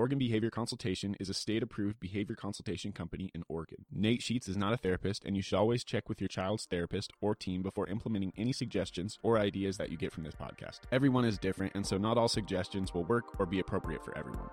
Oregon Behavior Consultation is a state approved behavior consultation company in Oregon. Nate Sheets is not a therapist, and you should always check with your child's therapist or team before implementing any suggestions or ideas that you get from this podcast. Everyone is different, and so not all suggestions will work or be appropriate for everyone.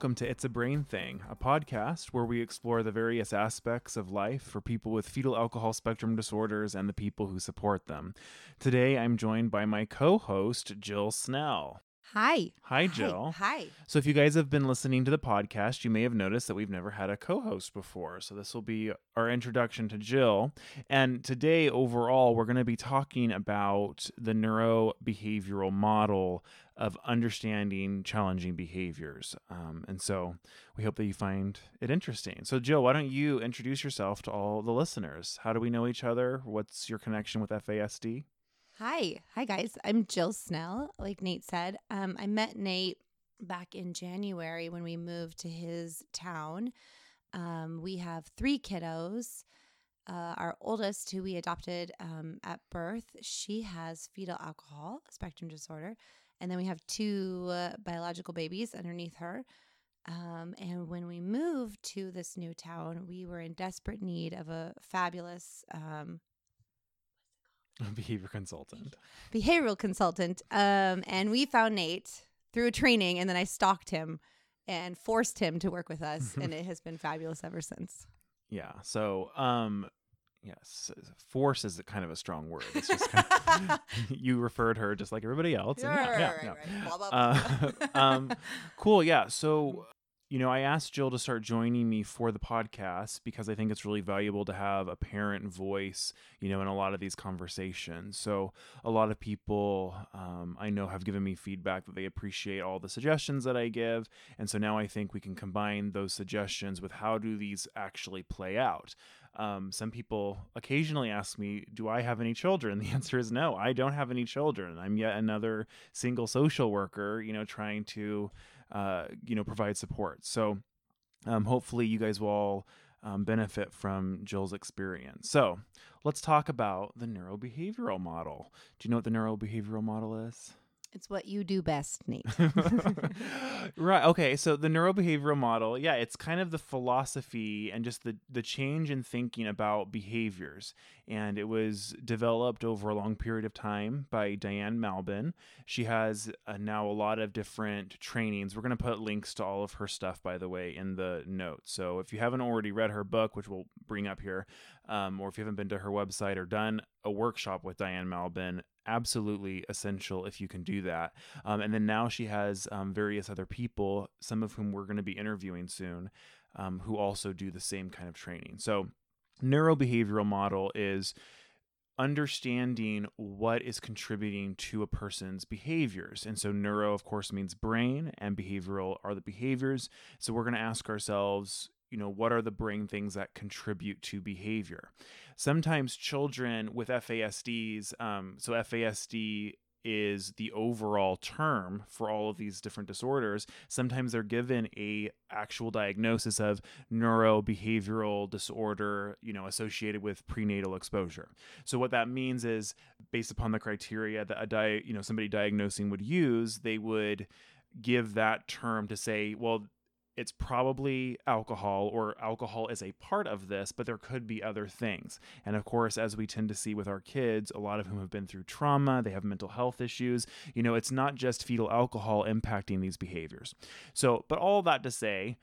Welcome to It's a Brain Thing, a podcast where we explore the various aspects of life for people with fetal alcohol spectrum disorders and the people who support them. Today, I'm joined by my co host, Jill Snell. Hi. Hi, Jill. Hi. So, if you guys have been listening to the podcast, you may have noticed that we've never had a co host before. So, this will be our introduction to Jill. And today, overall, we're going to be talking about the neurobehavioral model of understanding challenging behaviors. Um, and so, we hope that you find it interesting. So, Jill, why don't you introduce yourself to all the listeners? How do we know each other? What's your connection with FASD? Hi. Hi, guys. I'm Jill Snell, like Nate said. Um, I met Nate back in January when we moved to his town. Um, we have three kiddos. Uh, our oldest, who we adopted um, at birth, she has fetal alcohol spectrum disorder. And then we have two uh, biological babies underneath her. Um, and when we moved to this new town, we were in desperate need of a fabulous um, behavior consultant. behavioral consultant. Um, and we found Nate through a training, and then I stalked him and forced him to work with us, and it has been fabulous ever since. Yeah. So, um, yes, force is kind of a strong word. It's just kind of, you referred her just like everybody else. yeah, yeah, yeah. Blah, blah, Uh, um, cool. Yeah. So, you know, I asked Jill to start joining me for the podcast because I think it's really valuable to have a parent voice, you know, in a lot of these conversations. So, a lot of people um, I know have given me feedback that they appreciate all the suggestions that I give. And so now I think we can combine those suggestions with how do these actually play out. Um, some people occasionally ask me, Do I have any children? The answer is no, I don't have any children. I'm yet another single social worker, you know, trying to uh, you know provide support. So um, hopefully you guys will all um, benefit from Jill's experience. So let's talk about the neurobehavioral model. Do you know what the neurobehavioral model is? It's what you do best, Nate. right. Okay. So the neurobehavioral model, yeah, it's kind of the philosophy and just the the change in thinking about behaviors. And it was developed over a long period of time by Diane Malbin. She has uh, now a lot of different trainings. We're going to put links to all of her stuff, by the way, in the notes. So if you haven't already read her book, which we'll bring up here, um, or if you haven't been to her website or done a workshop with Diane Malbin, absolutely essential if you can do that. Um, and then now she has um, various other people, some of whom we're going to be interviewing soon, um, who also do the same kind of training. So, neurobehavioral model is understanding what is contributing to a person's behaviors. And so, neuro, of course, means brain, and behavioral are the behaviors. So, we're going to ask ourselves, you know, what are the brain things that contribute to behavior? Sometimes children with FASDs, um, so FASD is the overall term for all of these different disorders sometimes they're given a actual diagnosis of neurobehavioral disorder you know associated with prenatal exposure so what that means is based upon the criteria that a di- you know somebody diagnosing would use they would give that term to say well it's probably alcohol or alcohol is a part of this, but there could be other things. And of course, as we tend to see with our kids, a lot of whom have been through trauma, they have mental health issues. You know, it's not just fetal alcohol impacting these behaviors. So, but all that to say,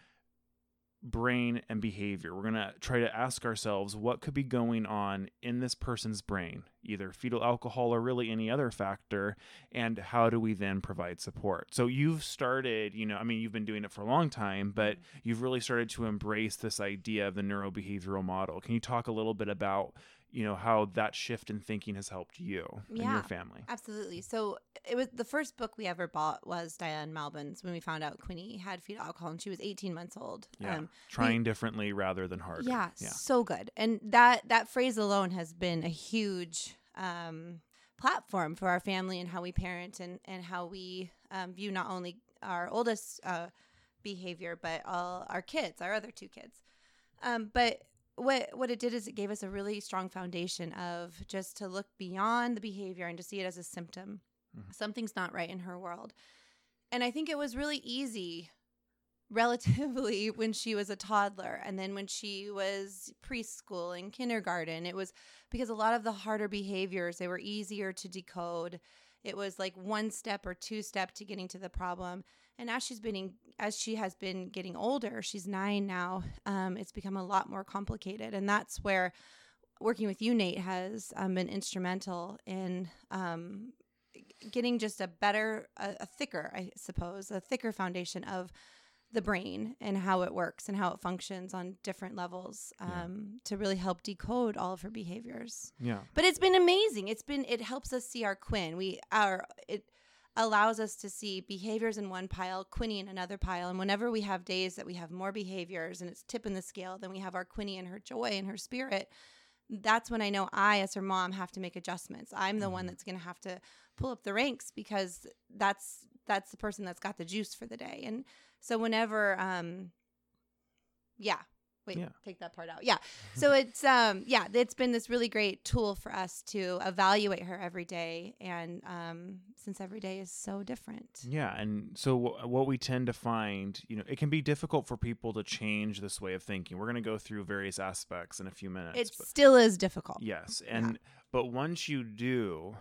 brain and behavior. We're going to try to ask ourselves what could be going on in this person's brain, either fetal alcohol or really any other factor, and how do we then provide support? So you've started, you know, I mean, you've been doing it for a long time, but mm-hmm. you've really started to embrace this idea of the neurobehavioral model. Can you talk a little bit about you know how that shift in thinking has helped you and your family Absolutely. So it was the first book we ever bought was Diane Malbin's when we found out Quinny had fetal alcohol and she was 18 months old. yeah Um, trying differently rather than harder yeah, yeah so good. And that that phrase alone has been a huge um, platform for our family and how we parent and and how we um, view not only our oldest uh, behavior but all our kids, our other two kids. Um, but what what it did is it gave us a really strong foundation of just to look beyond the behavior and to see it as a symptom. Mhm. Something's not right in her world. And I think it was really easy relatively when she was a toddler and then when she was preschool and kindergarten it was because a lot of the harder behaviors they were easier to decode it was like one step or two step to getting to the problem and as she's been as she has been getting older she's nine now um, it's become a lot more complicated and that's where working with you nate has um, been instrumental in um, getting just a better a, a thicker i suppose a thicker foundation of the brain and how it works and how it functions on different levels um, Yeah. to really help decode all of her behaviors Yeah. but it's been amazing it's been it helps us see our quinn we our it allows us to see behaviors in one pile quinny in another pile and whenever we have days that we have more behaviors and it's tipping the scale then we have our quinny and her joy and her spirit that's when i know i as her mom have to make adjustments. I'm the one Mhm. that's going to have to pull up the ranks because that's that's the person that's got the juice for the day. And so whenever um yeah wait Yeah. take that part out yeah so it's um yeah it's been this really great tool for us to evaluate her every day and um since every day is so different Yeah, and so wh- what we tend to find, you know, it can be difficult for people to change this way of thinking. We're going to go through various aspects in a few minutes. it still is difficult Yes, and but once you do,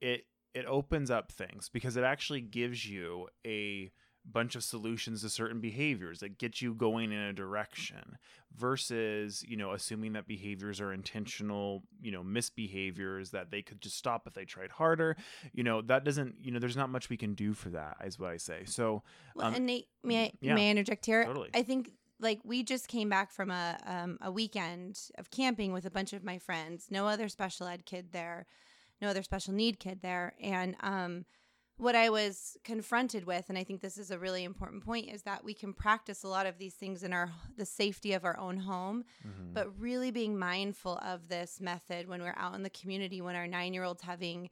it it opens up things because it actually gives you a bunch of solutions to certain behaviors that get you going in a direction versus you know assuming that behaviors are intentional you know misbehaviors that they could just stop if they tried harder. You know that doesn't you know there's not much we can do for that is what i say. So well, um, and Nate, may I, yeah, may I interject here? totally. i think like we just came back from a um, a weekend of camping with a bunch of my friends no other special ed kid there no other special need kid there and um what I was confronted with, and I think this is a really important point, is that we can practice a lot of these things in our the safety of our own home, mhm. but really being mindful of this method when we're out in the community, when our nine year old's having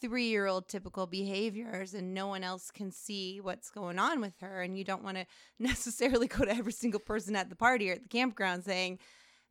three year old typical behaviors and no one else can see what's going on with her, and you don't want to necessarily go to every single person at the party or at the campground saying,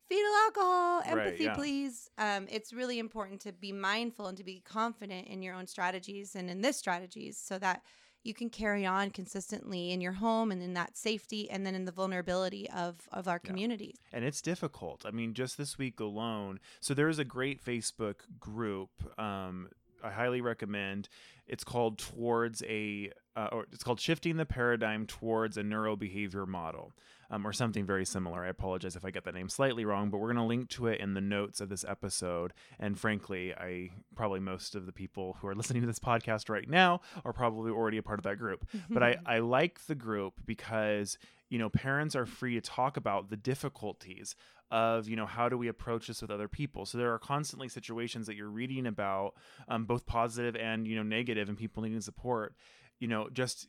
fetal alcohol, Right, empathy, yeah. please. Um, it's really important to be mindful and to be confident in your own strategies and in this strategies so that you can carry on consistently in your home and in that safety and then in the vulnerability of, of our Yeah. communities. and it's difficult. I mean, just this week alone. So there's a great Facebook group. Um, I highly recommend. It's called Towards a, uh, or it's called Shifting the Paradigm Towards a Neurobehavior Model, um, or something very similar. I apologize if I get the name slightly wrong, but we're going to link to it in the notes of this episode. And frankly, I probably most of the people who are listening to this podcast right now are probably already a part of that group but I, I like the group because you know parents are free to talk about the difficulties of you know how do we approach this with other people so there are constantly situations that you're reading about um, both positive and you know negative and people needing support you know just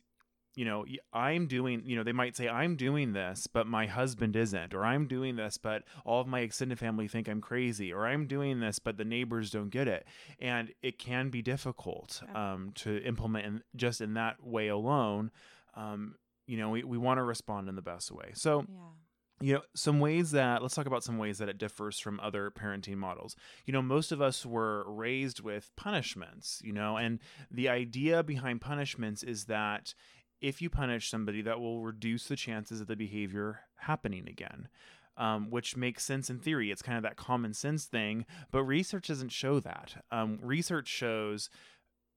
you know I'm doing you know they might say i'm doing this but my husband isn't or i'm doing this but all of my extended family think i'm crazy or i'm doing this but the neighbors don't get it and it can be difficult um, to implement in, just in that way alone um, you know we, we want to respond in the best way. So yeah. you know some ways that let's talk about some ways that it differs from other parenting models. You know most of us were raised with punishments you know and the idea behind punishments is that if you punish somebody that will reduce the chances of the behavior happening again um, which makes sense in theory. It's kind of that common sense thing but research doesn't show that. Um, research shows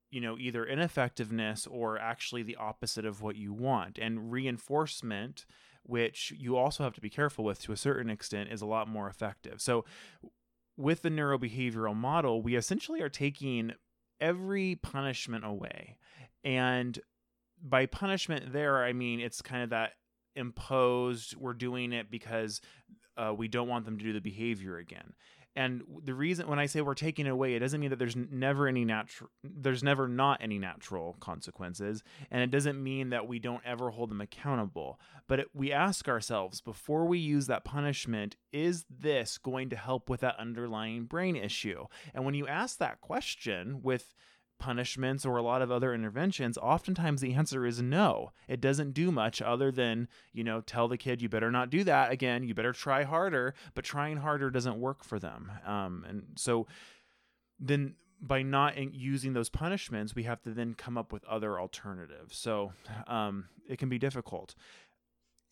you know either ineffectiveness or actually the opposite of what you want. And reinforcement which you also have to be careful with to a certain extent is a lot more effective. So with the neurobehavioral model we essentially are taking every punishment away and by punishment there i mean it's kind of that imposed we're doing it because uh, we don't want them to do the behavior again and the reason when I say we're taking it away, it doesn't mean that there's never any natural, there's never not any natural consequences, and it doesn't mean that we don't ever hold them accountable. But it, we ask ourselves before we use that punishment, is this going to help with that underlying brain issue? And when you ask that question with punishments or a lot of other interventions, oftentimes the answer is no. It doesn't do much other than, you know, tell the kid, you better not do that again. You better try harder. But trying harder doesn't work for them. Um, and so then by not using those punishments, we have to then come up with other alternatives. So um, it can be difficult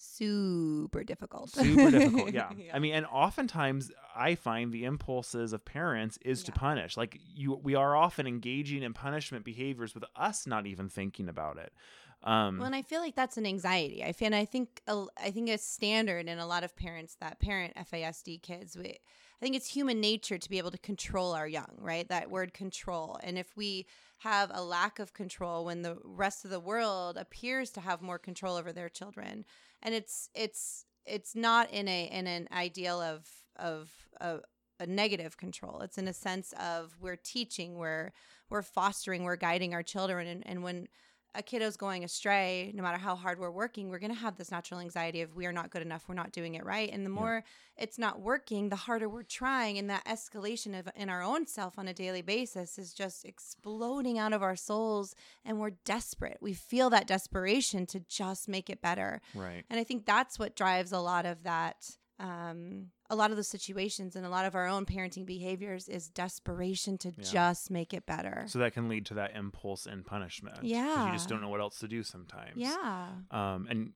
super difficult. Super difficult, yeah. yeah. I mean, and oftentimes I find the impulses of parents is yeah. to punish. Like you, we are often engaging in punishment behaviors with us not even thinking about it. Um, well, and I feel like that's an anxiety. I feel, and I think, I think it's standard in a lot of parents that parent FASD kids. We, I think it's human nature to be able to control our young, right? That word control. And if we have a lack of control when the rest of the world appears to have more control over their children, and it's it's it's not in a in an ideal of of a, a negative control. It's in a sense of we're teaching, we're we're fostering, we're guiding our children, and and when a kiddo's going astray, no matter how hard we're working, we're going to have this natural anxiety of we are not good enough, we're not doing it right. And the more yeah. it's not working, the harder we're trying. And that escalation of in our own self on a daily basis is just exploding out of our souls. And we're desperate. We feel that desperation to just make it better. Right. And I think that's what drives a lot of that um, a lot of the situations and a lot of our own parenting behaviors is desperation to yeah. just make it better. So that can lead to that impulse and punishment. Yeah. You just don't know what else to do sometimes. Yeah. Um, and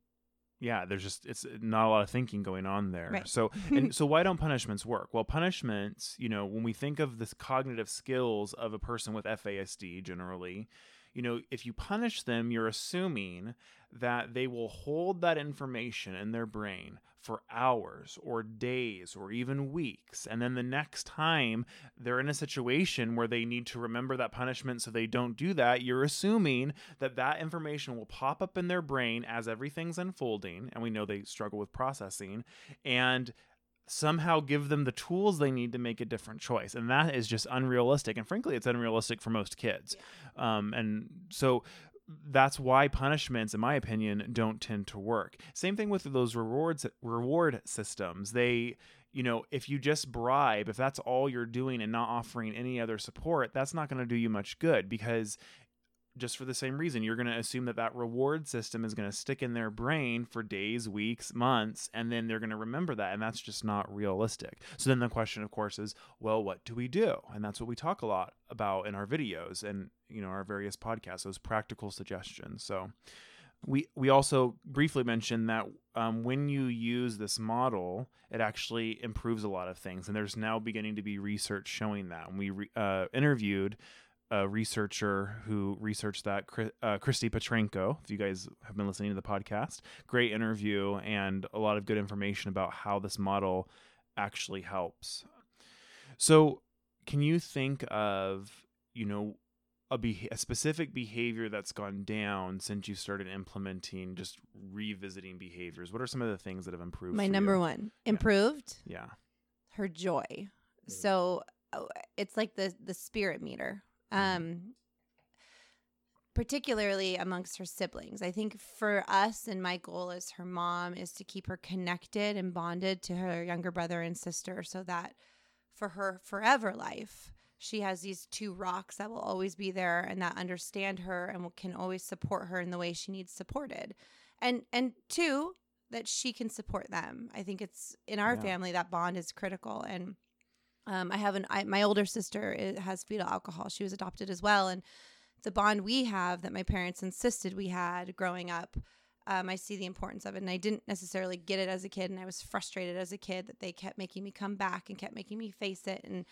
yeah, there's just it's not a lot of thinking going on there. Right. So and so why don't punishments work? Well, punishments, you know, when we think of the cognitive skills of a person with FASD generally, you know, if you punish them, you're assuming that they will hold that information in their brain for hours or days or even weeks. And then the next time they're in a situation where they need to remember that punishment so they don't do that, you're assuming that that information will pop up in their brain as everything's unfolding. And we know they struggle with processing. And somehow give them the tools they need to make a different choice and that is just unrealistic and frankly it's unrealistic for most kids. Yeah. um, and so that's why punishments in my opinion don't tend to work. Same thing with those rewards reward systems. They you know if you just bribe if that's all you're doing and not offering any other support that's not going to do you much good because just for the same reason. You're going to assume that that reward system is going to stick in their brain for days, weeks, months, and then they're going to remember that. And that's just not realistic. So then the question, of course, is well, what do we do? And that's what we talk a lot about in our videos and, you know, our various podcasts, those practical suggestions. So, we we also briefly mentioned that um, when you use this model, it actually improves a lot of things, and there's now beginning to be research showing that. And we re- uh, interviewed a researcher who researched that, uh, Christie Petrenko. If you guys have been listening to the podcast, great interview and a lot of good information about how this model actually helps. So, can you think of, you know, a, be- a specific behavior that's gone down since you started implementing just revisiting behaviors? What are some of the things that have improved? My number you? one improved. Yeah. Her joy. So oh, it's like the the spirit meter. Um, particularly amongst her siblings. I think for us and my goal as her mom is to keep her connected and bonded to her younger brother and sister so that for her forever life, she has these two rocks that will always be there and that understand her and will, can always support her in the way she needs supported. And and two, that she can support them. I think it's in our yeah. family that bond is critical and um, I have an I, my older sister has fetal alcohol. She was adopted as well, and the bond we have that my parents insisted we had growing up. Um, I see the importance of it, and I didn't necessarily get it as a kid, and I was frustrated as a kid that they kept making me come back and kept making me face it. And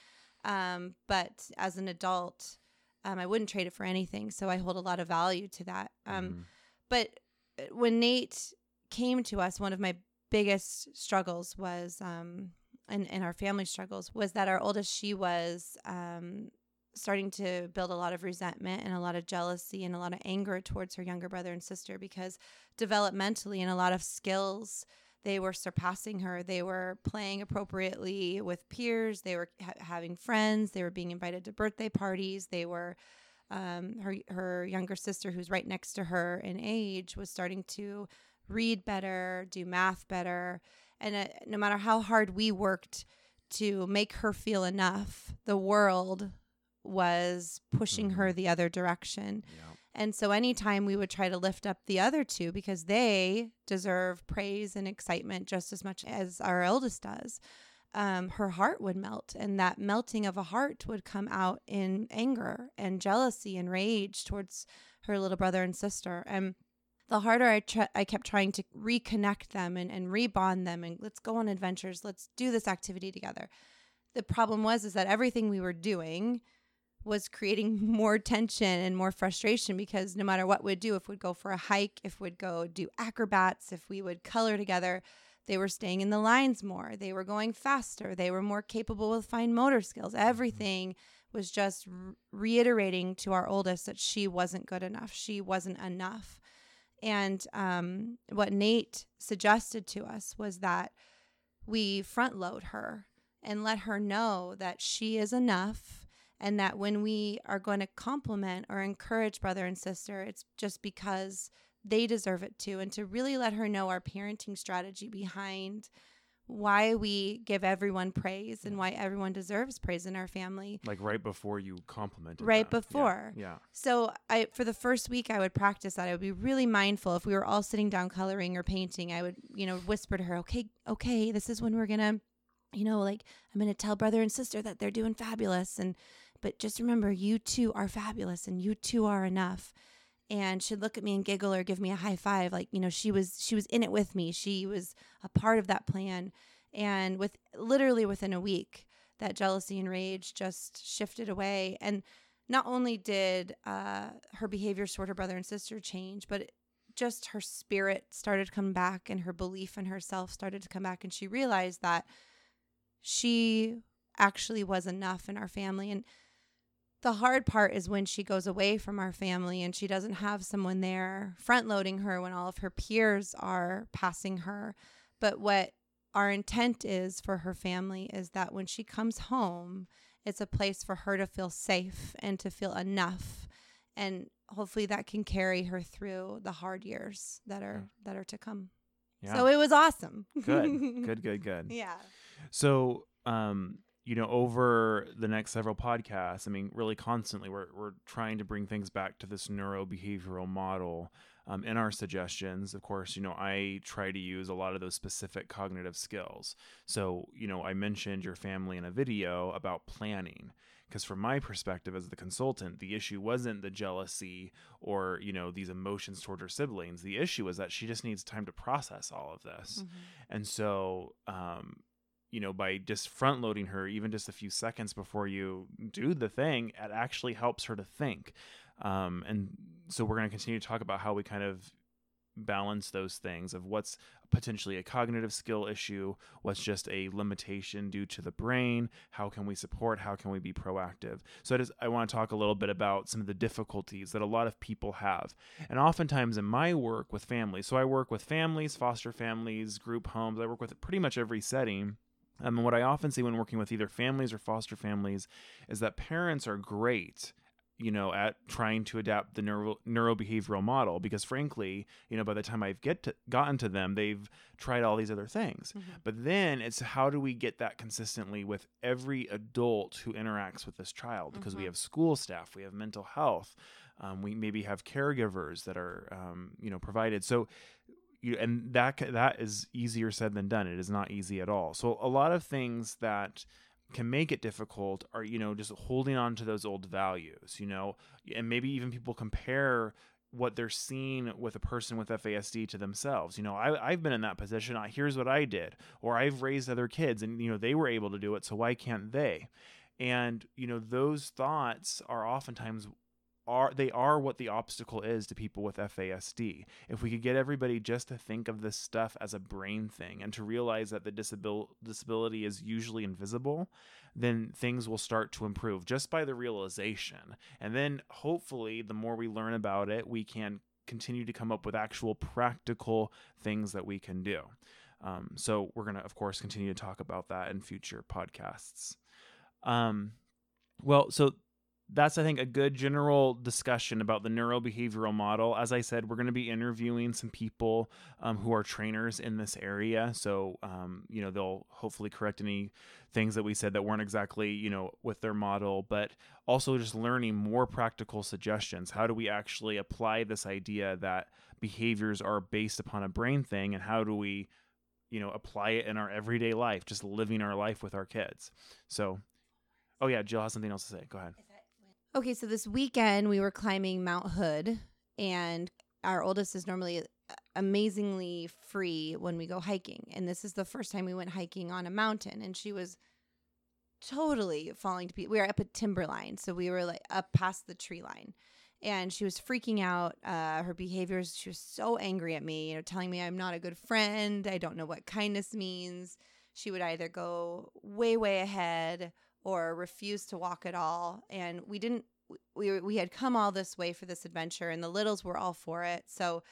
um, but as an adult, um, I wouldn't trade it for anything. So I hold a lot of value to that. Um, mm. But uh, when Nate came to us, one of my biggest struggles was um, and, and our family struggles was that our oldest, she was um, starting to build a lot of resentment and a lot of jealousy and a lot of anger towards her younger brother and sister because developmentally and a lot of skills they were surpassing her. They were playing appropriately with peers. They were ha- having friends. They were being invited to birthday parties. They were um, her her younger sister, who's right next to her in age, was starting to read better, do math better, and uh, no matter how hard we worked to make her feel enough, the world was pushing her Mhm. the other direction. Yeah. And so anytime we would try to lift up the other two because they deserve praise and excitement just as much as our eldest does, um, her heart would melt. And that melting of a heart would come out in anger and jealousy and rage towards her little brother and sister. And the harder I, tr- I kept trying to reconnect them and, and rebond them and let's go on adventures, let's do this activity together. The problem was is that everything we were doing was creating more tension and more frustration because no matter what we'd do, if we'd go for a hike, if we'd go do acrobats, if we would color together, they were staying in the lines more. They were going faster. They were more capable with fine motor skills. Mm-hmm. Everything was just r- reiterating to our oldest that she wasn't good enough. She wasn't enough. And um, what Nate suggested to us was that we front load her and let her know that she is enough and that when we are going to compliment or encourage brother and sister, it's just because they deserve it too. And to really let her know our parenting strategy behind why we give everyone praise and why everyone deserves praise in our family. Like right before you complimented. Right them. Before. Yeah. So I for the first week I would practice that. I would be really mindful if we were all sitting down coloring or painting. I would, you know, whisper to her, "Okay, okay, this is when we're going to you know, like I'm going to tell brother and sister that they're doing fabulous and but just remember you two are fabulous and you two are enough." And she'd look at me and giggle or give me a high five like, you know, she was she was in it with me. She was a part of that plan. And with literally within a week, that jealousy and rage just shifted away and not only did uh, her behavior toward her brother and sister change, but just her spirit started to come back and her belief in herself started to come back. And she realized that she actually was enough in our family. And the hard part is when she goes away from our family and she doesn't have someone there front loading her when all of her peers are passing her. But what our intent is for her family is that when she comes home, it's a place for her to feel safe and to feel enough and hopefully that can carry her through the hard years that are that are to come Yeah. so it was awesome good. Good. Good. Good. yeah So, um, you know, over the next several podcasts, I mean, really constantly, we're we're trying to bring things back to this neurobehavioral model. Um, in our suggestions, of course, you know, I try to use a lot of those specific cognitive skills. So, you know, I mentioned your family in a video about planning. Because from my perspective as the consultant, the issue wasn't the jealousy or, you know, these emotions toward her siblings. The issue is that she just needs time to process all of this. And so, um, you know, by just front loading her, even just a few seconds before you do the thing, it actually helps her to think. Um, and so we're going to continue to talk about how we kind of balance those things of what's potentially a cognitive skill issue, what's just a limitation due to the brain, how can we support, how can we be proactive. So I just I want to talk a little bit about some of the difficulties that a lot of people have. And oftentimes in my work with families, so I work with families, foster families, group homes, I work with pretty much every setting. Um, and what I often see when working with either families or foster families is that parents are great you know at trying to adapt the neuro neurobehavioral model because frankly you know by the time i've get to, gotten to them they've tried all these other things. But then it's how do we get that consistently with every adult who interacts with this child? Because we Mhm. have school staff we have mental health um, we maybe have caregivers that are um, you know provided. So you, and that that is easier said than done it is not easy at all so a lot of things that can make it difficult are you know just holding on to those old values you know and maybe even people compare what they're seeing with a person with FASD to themselves. You know, I, I've been in that position. I, here's what I did, or I've raised other kids, and you know they were able to do it, so why can't they? And you know those thoughts are oftentimes are they are what the obstacle is to people with FASD. If we could get everybody just to think of this stuff as a brain thing and to realize that the disabil- disability is usually invisible, then things will start to improve just by the realization. And then hopefully the more we learn about it, we can continue to come up with actual practical things that we can do. Um, so we're gonna, of course, continue to talk about that in future podcasts. Um, well, so that's I think a good general discussion about the neurobehavioral model. As I said, we're going to be interviewing some people um, who are trainers in this area, so um, you know they'll hopefully correct any things that we said that weren't exactly you know with their model, but also just learning more practical suggestions. How do we actually apply this idea that behaviors are based upon a brain thing, and how do we you know apply it in our everyday life, just living our life with our kids? So. Oh yeah, Jill has something else to say. Go ahead. Okay, so this weekend we were climbing Mount Hood, and our oldest is normally uh, amazingly free when we go hiking. And this is the first time we went hiking on a mountain, and she was totally falling to pieces. We were up at timberline, so we were like up past the tree line. And she was freaking out. Uh, her behaviors, she was so angry at me, you know, telling me I'm not a good friend. I don't know what kindness means. She would either go way, way ahead or refused to walk at all. And we didn't, we, we had come all this way for this adventure, and the littles were all for it. So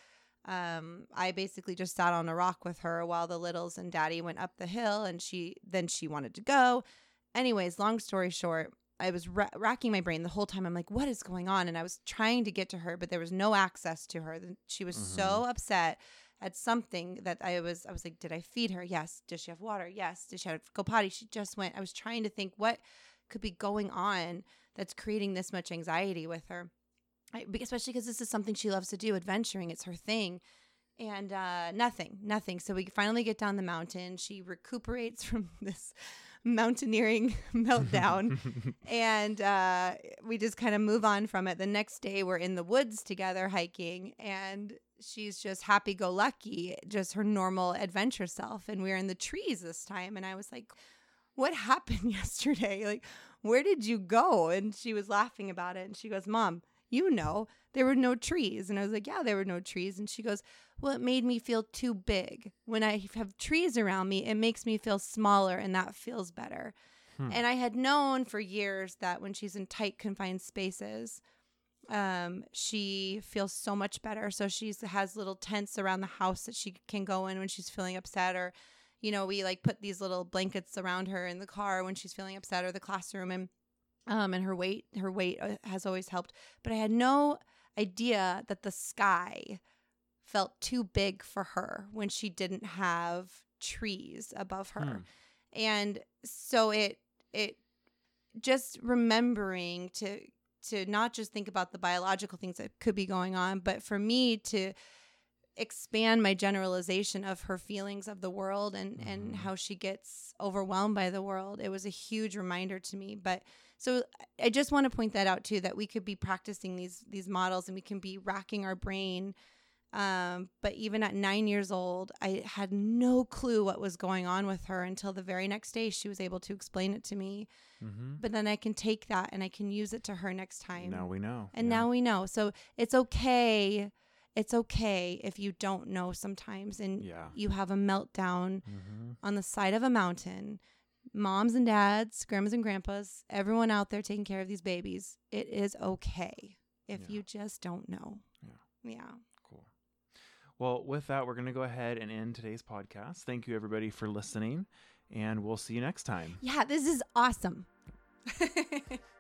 um, I basically just sat on a rock with her while the littles and daddy went up the hill, and she then she wanted to go. Anyways, long story short, I was ra- racking my brain the whole time. I'm like, what is going on? And I was trying to get to her, but there was no access to her. She was mm-hmm. so upset at something that I was I was like, did I feed her? Yes. Does she have water? Yes. Did she have go potty? She just went. I was trying to think what could be going on that's creating this much anxiety with her. I, especially because this is something she loves to do, adventuring. It's her thing. And uh, nothing, nothing. So we finally get down the mountain. She recuperates from this mountaineering meltdown. and uh, we just kind of move on from it. The next day, we're in the woods together hiking, and she's just happy go lucky, just her normal adventure self. And we are in the trees this time. And I was like, What happened yesterday? Like, where did you go? And she was laughing about it. And she goes, Mom, you know, there were no trees. And I was like, Yeah, there were no trees. And she goes, Well, it made me feel too big. When I have trees around me, it makes me feel smaller, and that feels better. Hmm. And I had known for years that when she's in tight, confined spaces, um, she feels so much better. So she has little tents around the house that she can go in when she's feeling upset, or, you know, we like put these little blankets around her in the car when she's feeling upset, or the classroom, and um, and her weight, her weight uh, has always helped. But I had no idea that the sky felt too big for her when she didn't have trees above her, hmm. and so it it just remembering to to not just think about the biological things that could be going on, but for me to expand my generalization of her feelings of the world and mm-hmm. and how she gets overwhelmed by the world. It was a huge reminder to me. But so I just want to point that out too that we could be practicing these these models and we can be racking our brain um, but even at nine years old, I had no clue what was going on with her until the very next day she was able to explain it to me. Mm-hmm. But then I can take that and I can use it to her next time. Now we know. And yeah. now we know. So it's okay. It's okay if you don't know sometimes and yeah. you have a meltdown mm-hmm. on the side of a mountain. Moms and dads, grandmas and grandpas, everyone out there taking care of these babies, it is okay if yeah. you just don't know. Yeah. Yeah. Well, with that, we're going to go ahead and end today's podcast. Thank you, everybody, for listening, and we'll see you next time. Yeah, this is awesome.